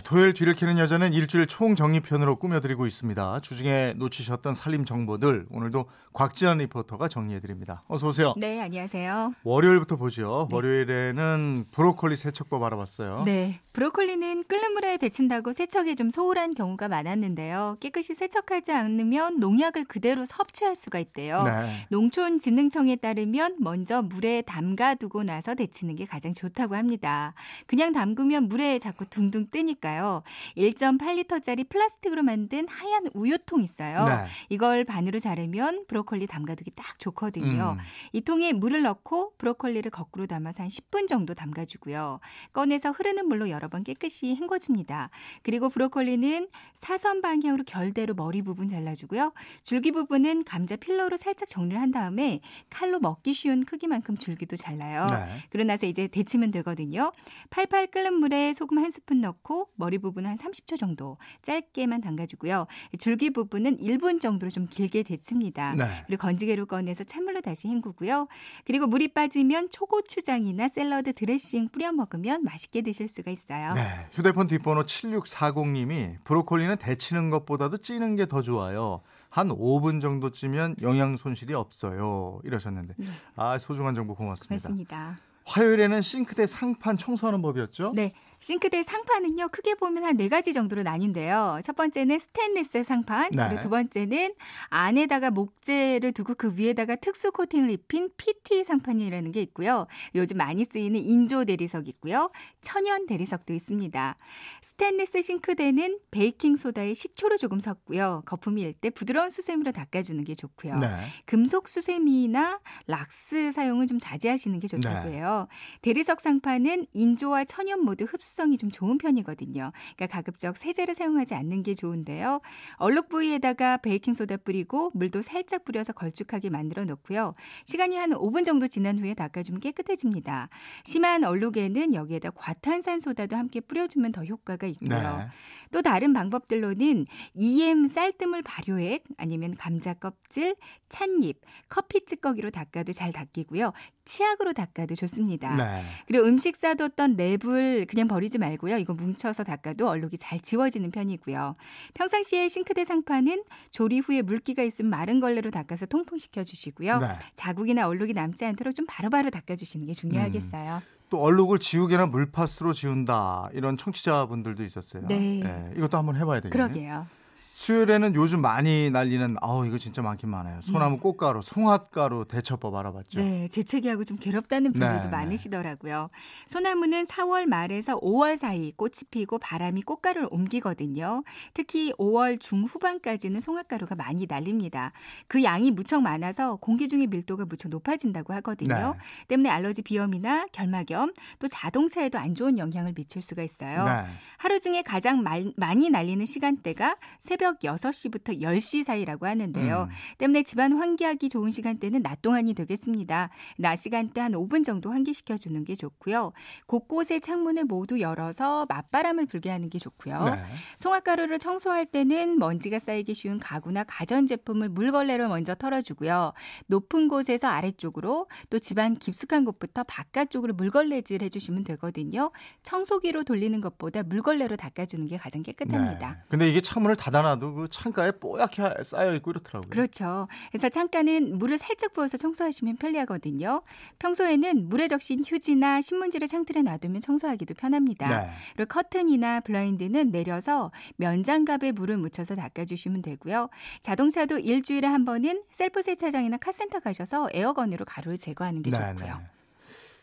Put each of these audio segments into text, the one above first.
토요일 뒤를 캐는 여자는 일주일 총정리편으로 꾸며드리고 있습니다. 주중에 놓치셨던 살림 정보들 오늘도 곽지연 리포터가 정리해드립니다. 어서 오세요. 네, 안녕하세요. 월요일부터 보죠. 네. 월요일에는 브로콜리 세척법 알아봤어요. 네, 브로콜리는 끓는 물에 데친다고 세척이 좀 소홀한 경우가 많았는데요. 깨끗이 세척하지 않으면 농약을 그대로 섭취할 수가 있대요. 네. 농촌진흥청에 따르면 먼저 물에 담가두고 나서 데치는 게 가장 좋다고 합니다. 그냥 담그면 물에 자꾸 둥둥 뜨니까 드릴까요? 1.8리터짜리 플라스틱으로 만든 하얀 우유통 있어요. 네. 이걸 반으로 자르면 브로콜리 담가두기 딱 좋거든요. 음. 이 통에 물을 넣고 브로콜리를 거꾸로 담아서 한 10분 정도 담가주고요. 꺼내서 흐르는 물로 여러 번 깨끗이 헹궈줍니다. 그리고 브로콜리는 사선 방향으로 결대로 머리 부분 잘라주고요. 줄기 부분은 감자 필러로 살짝 정리를 한 다음에 칼로 먹기 쉬운 크기만큼 줄기도 잘라요. 네. 그러고 나서 이제 데치면 되거든요. 팔팔 끓는 물에 소금 한 스푼 넣고 머리 부분은 한 30초 정도 짧게만 담가주고요. 줄기 부분은 1분 정도로 좀 길게 데칩니다. 네. 그리고 건지개로 꺼내서 찬물로 다시 헹구고요. 그리고 물이 빠지면 초고추장이나 샐러드 드레싱 뿌려 먹으면 맛있게 드실 수가 있어요. 네. 휴대폰 뒷번호 7640님이 브로콜리는 데치는 것보다도 찌는 게 더 좋아요. 한 5분 정도 찌면 영양 손실이 없어요. 이러셨는데. 네. 아, 소중한 정보 고맙습니다. 맞습니다. 화요일에는 싱크대 상판 청소하는 법이었죠? 네. 싱크대 상판은요, 크게 보면 한 네 가지 정도로 나뉜데요. 첫 번째는 스테인리스 상판, 네. 그리고 두 번째는 안에다가 목재를 두고 그 위에다가 특수 코팅을 입힌 PT 상판이라는 게 있고요. 요즘 많이 쓰이는 인조 대리석 있고요. 천연 대리석도 있습니다. 스테인리스 싱크대는 베이킹 소다에 식초를 조금 섞고요. 거품이 일때 부드러운 수세미로 닦아주는 게 좋고요. 네. 금속 수세미나 락스 사용은 좀 자제하시는 게 좋다고 네. 해요. 대리석 상판은 인조와 천연 모두 흡수 흡수성이 좀 좋은 편이거든요. 그러니까 가급적 세제를 사용하지 않는 게 좋은데요. 얼룩 부위에다가 베이킹 소다 뿌리고 물도 살짝 뿌려서 걸쭉하게 만들어 놓고요. 시간이 한 5분 정도 지난 후에 닦아주면 깨끗해집니다. 심한 얼룩에는 여기에다 과탄산 소다도 함께 뿌려주면 더 효과가 있고요. 네. 또 다른 방법들로는 EM 쌀뜨물 발효액 아니면 감자 껍질, 찻잎, 커피 찌꺼기로 닦아도 잘 닦이고요. 치약으로 닦아도 좋습니다. 네. 그리고 음식 싸뒀던 랩을 그냥 버리 지 말고요. 이거 뭉쳐서 닦아도 얼룩이 잘 지워지는 편이고요. 평상시에 싱크대 상판은 조리 후에 물기가 있으면 마른 걸레로 닦아서 통풍시켜 주시고요. 네. 자국이나 얼룩이 남지 않도록 좀 바로바로 닦아 주시는 게 중요하겠어요. 음. 또 얼룩을 지우개나 물파스로 지운다 이런 청취자분들도 있었어요. 네. 네 이것도 한번 해봐야 되겠네요. 그러게요. 수요일에는 요즘 많이 날리는 아우 이거 진짜 많긴 많아요. 소나무 네. 꽃가루, 송화가루 대처법 알아봤죠. 네, 재채기하고 좀 괴롭다는 분들도 네, 네. 많으시더라고요. 네. 소나무는 4월 말에서 5월 사이 꽃이 피고 바람이 꽃가루를 옮기거든요. 특히 5월 중후반까지는 송화가루가 많이 날립니다. 그 양이 무척 많아서 공기 중의 밀도가 무척 높아진다고 하거든요. 네. 때문에 알러지 비염이나 결막염 또 자동차에도 안 좋은 영향을 미칠 수가 있어요. 네. 하루 중에 가장 말, 많이 날리는 시간대가 새벽 새벽 6시부터 10시 사이라고 하는데요. 음. 때문에 집안 환기하기 좋은 시간대는 낮 동안이 되겠습니다. 낮 시간대 한 5분 정도 환기시켜 주는 게 좋고요. 곳곳에 창문을 모두 열어서 맞바람을 불게 하는 게 좋고요. 네. 송화가루를 청소할 때는 먼지가 쌓이기 쉬운 가구나 가전 제품을 물걸레로 먼저 털어주고요. 높은 곳에서 아래쪽으로 또 집안 깊숙한 곳부터 바깥쪽으로 물걸레질 해주시면 되거든요. 청소기로 돌리는 것보다 물걸레로 닦아주는 게 가장 깨끗합니다. 네. 근데 이게 창문을 닫아놔 놔도 그 창가에 뽀얗게 쌓여 있고 이렇더라고요. 그렇죠. 그래서 창가는 물을 살짝 부어서 청소하시면 편리하거든요. 평소에는 물에 적신 휴지나 신문지를 창틀에 놔두면 청소하기도 편합니다. 네. 그리고 커튼이나 블라인드는 내려서 면장갑에 물을 묻혀서 닦아주시면 되고요. 자동차도 일주일에 한 번은 셀프 세차장이나 카센터 가셔서 에어건으로 가루를 제거하는 게 네, 좋고요. 네.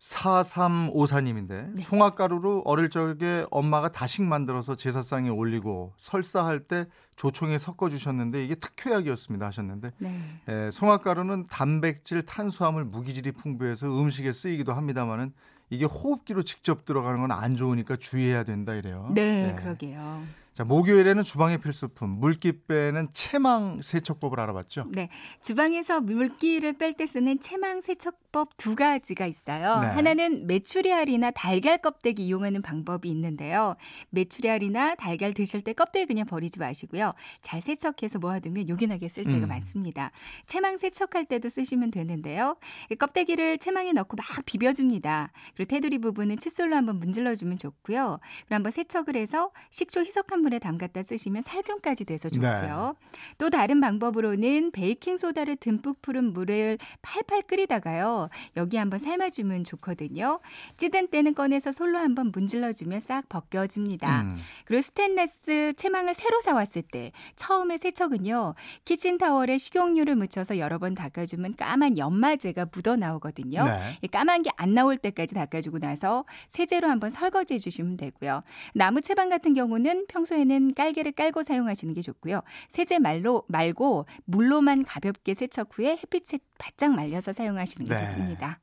4354님인데 네. 송화가루로 어릴 적에 엄마가 다식 만들어서 제사상에 올리고 설사할 때 조총에 섞어 주셨는데 이게 특효약이었습니다 하셨는데 네. 에, 송화가루는 단백질, 탄수화물, 무기질이 풍부해서 음식에 쓰이기도 합니다만은 이게 호흡기로 직접 들어가는 건 안 좋으니까 주의해야 된다 이래요. 네, 네. 그러게요. 자, 목요일에는 주방의 필수품 물기 빼는 채망 세척법을 알아봤죠. 네. 주방에서 물기를 뺄 때 쓰는 채망 세척법 두 가지가 있어요. 네. 하나는 메추리알이나 달걀 껍데기 이용하는 방법이 있는데요. 메추리알이나 달걀 드실 때 껍데기 그냥 버리지 마시고요. 잘 세척해서 모아두면 요긴하게 쓸 때가 음. 많습니다. 채망 세척할 때도 쓰시면 되는데요. 껍데기를 채망에 넣고 막 비벼줍니다. 그리고 테두리 부분은 칫솔로 한번 문질러주면 좋고요. 그리고 한번 세척을 해서 식초 희석한 물에 담갔다 쓰시면 살균까지 돼서 좋고요. 네. 또 다른 방법으로는 베이킹 소다를 듬뿍 푸른 물을 팔팔 끓이다가요. 여기 한번 삶아주면 좋거든요. 찌든 때는 꺼내서 솔로 한번 문질러주면 싹 벗겨집니다. 음. 그리고 스테인레스 채망을 새로 사왔을 때 처음에 세척은요. 키친타월에 식용유를 묻혀서 여러 번 닦아주면 까만 연마제가 묻어 나오거든요. 네. 까만 게 안 나올 때까지 닦아주고 나서 세제로 한번 설거지해 주시면 되고요. 나무 채반 같은 경우는 평소 에는 깔개를 깔고 사용하시는 게 좋고요. 세제 말로 말고 물로만 가볍게 세척 후에 햇빛에 바짝 말려서 사용하시는 게 네. 좋습니다.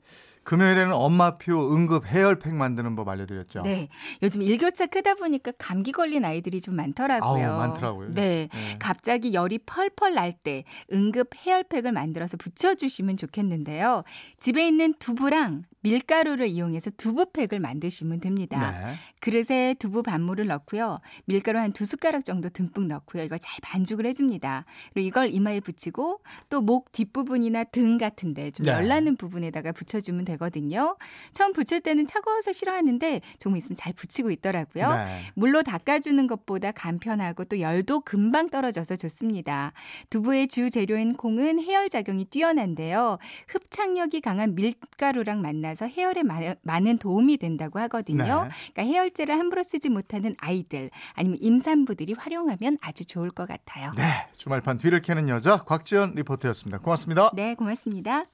금요일에는 엄마표 응급 해열팩 만드는 법 알려드렸죠. 네. 요즘 일교차 크다 보니까 감기 걸린 아이들이 좀 많더라고요. 아우, 많더라고요. 네. 네. 갑자기 열이 펄펄 날 때 응급 해열팩을 만들어서 붙여주시면 좋겠는데요. 집에 있는 두부랑 밀가루를 이용해서 두부팩을 만드시면 됩니다. 네. 그릇에 두부 반물을 넣고요. 밀가루 한 두 숟가락 정도 듬뿍 넣고요. 이걸 잘 반죽을 해줍니다. 그리고 이걸 이마에 붙이고 또 목 뒷부분이나 등 같은데 좀 네. 열나는 부분에다가 붙여주면 되 거든요. 처음 붙일 때는 차가워서 싫어하는데 조금 있으면 잘 붙이고 있더라고요. 네. 물로 닦아주는 것보다 간편하고 또 열도 금방 떨어져서 좋습니다. 두부의 주 재료인 콩은 해열 작용이 뛰어난데요. 흡착력이 강한 밀가루랑 만나서 나서 해열에 많은 도움이 된다고 하거든요. 네. 그러니까 해열제를 함부로 쓰지 못하는 아이들 아니면 임산부들이 활용하면 아주 좋을 것 같아요. 네, 주말판 뒤를 캐는 여자 곽지연 리포터였습니다. 고맙습니다. 네, 고맙습니다.